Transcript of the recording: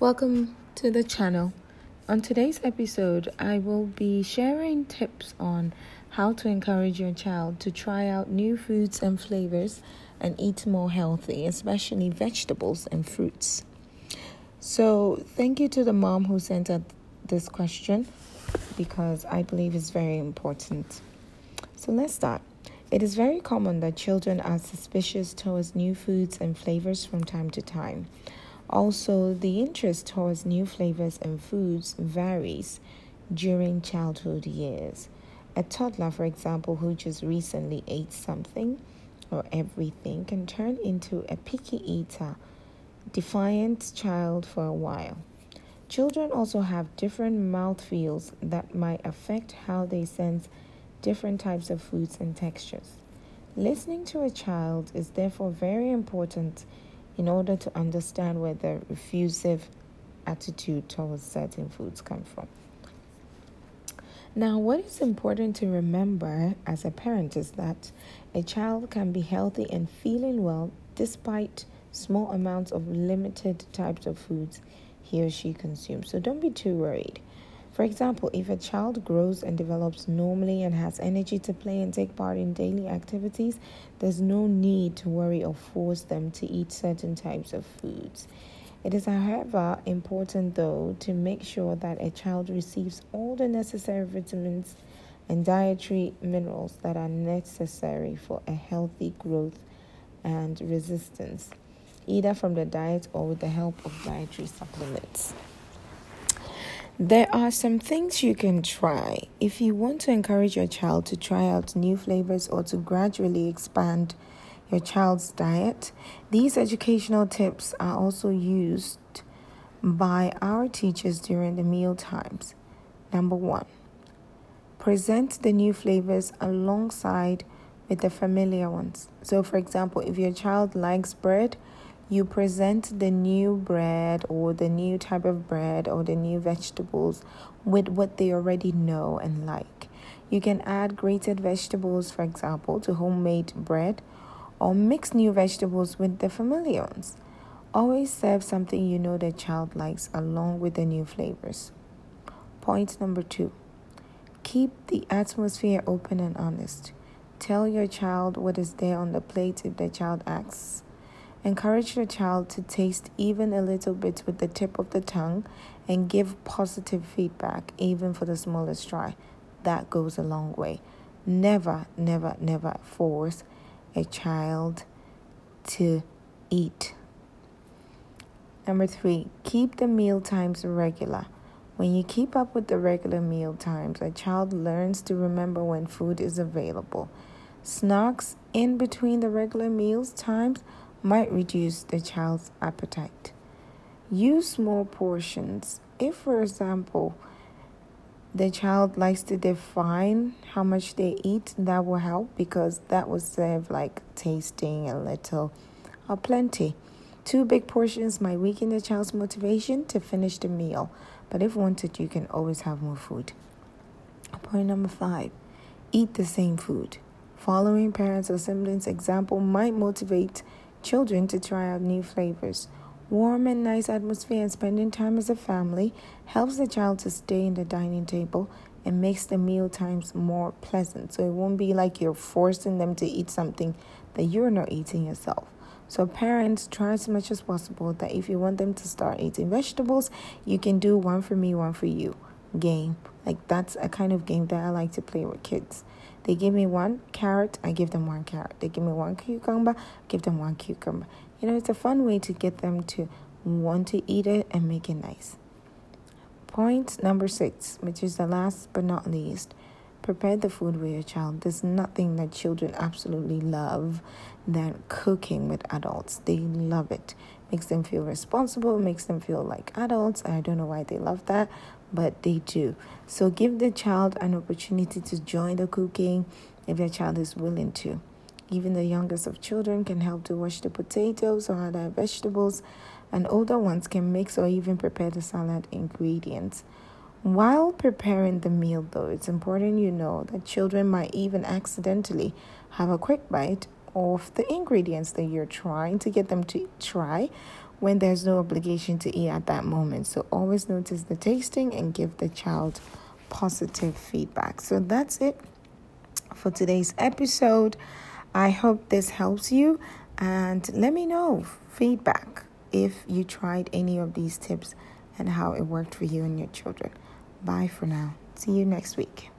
Welcome to the channel. On today's episode, I will be sharing tips on how to encourage your child to try out new foods and flavors and eat more healthy, especially vegetables and fruits. So, thank you to the mom who sent out this question because I believe it's very important. So, let's start. It is very common that children are suspicious towards new foods and flavors from time to time. Also, the interest towards new flavors and foods varies during childhood years. A toddler, for example, who just recently ate something or everything, can turn into a picky eater, defiant child for a while. Children also have different mouth feels that might affect how they sense different types of foods and textures. Listening to a child is therefore very important in order to understand where the refusive attitude towards certain foods come from. Now, what is important to remember as a parent is that a child can be healthy and feeling well despite small amounts of limited types of foods he or she consumes. So don't be too worried. For example, if a child grows and develops normally and has energy to play and take part in daily activities, there's no need to worry or force them to eat certain types of foods. It is, however, important though to make sure that a child receives all the necessary vitamins and dietary minerals that are necessary for a healthy growth and resistance, either from the diet or with the help of dietary supplements. There are some things you can try if you want to encourage your child to try out new flavors or to gradually expand your child's diet. These educational tips are also used by our teachers during the meal times. Number one, present the new flavors alongside with the familiar ones. So, for example, if your child likes bread, you present the new bread or the new type of bread or the new vegetables with what they already know and like. You can add grated vegetables, for example, to homemade bread or mix new vegetables with the familiar ones. Always serve something you know the child likes along with the new flavors. Point number two keep the atmosphere open and honest. Tell your child what is there on the plate if the child asks. Encourage your child to taste even a little bit with the tip of the tongue and give positive feedback, even for the smallest try. That goes a long way. Never, never, never force a child to eat. Number three, keep the meal times regular. When you keep up with the regular meal times, a child learns to remember when food is available. Snacks in between the regular meals times might reduce the child's appetite. Use small portions. If, for example, the child likes to define how much they eat, that will help because that will serve like tasting a little or plenty. Two big portions might weaken the child's motivation to finish the meal, but if wanted, you can always have more food. Point number five eat the same food. Following parents or siblings' example might motivate children to try out new flavors. Warm and nice atmosphere and spending time as a family helps the child to stay in the dining table and makes the meal times more pleasant. So it won't be like you're forcing them to eat something that you're not eating yourself. So parents try as much as possible that if you want them to start eating vegetables, you can do one for me, one for you game. Like that's a kind of game that I like to play with kids. They give me one carrot, I give them one carrot. They give me one cucumber, give them one cucumber. You know, it's a fun way to get them to want to eat it and make it nice. Point number six, which is the last but not least, prepare the food with your child. There's nothing that children absolutely love than cooking with adults. They love it. Makes them feel responsible, makes them feel like adults. I don't know why they love that, but they do. So give the child an opportunity to join the cooking if their child is willing to. Even the youngest of children can help to wash the potatoes or other vegetables, and older ones can mix or even prepare the salad ingredients. While preparing the meal, though, it's important you know that children might even accidentally have a quick bite of the ingredients that you're trying to get them to try when there's no obligation to eat at that moment. So always notice the tasting and give the child positive feedback. So that's it for today's episode. I hope this helps you and let me know feedback if you tried any of these tips and how it worked for you and your children. Bye for now. See you next week.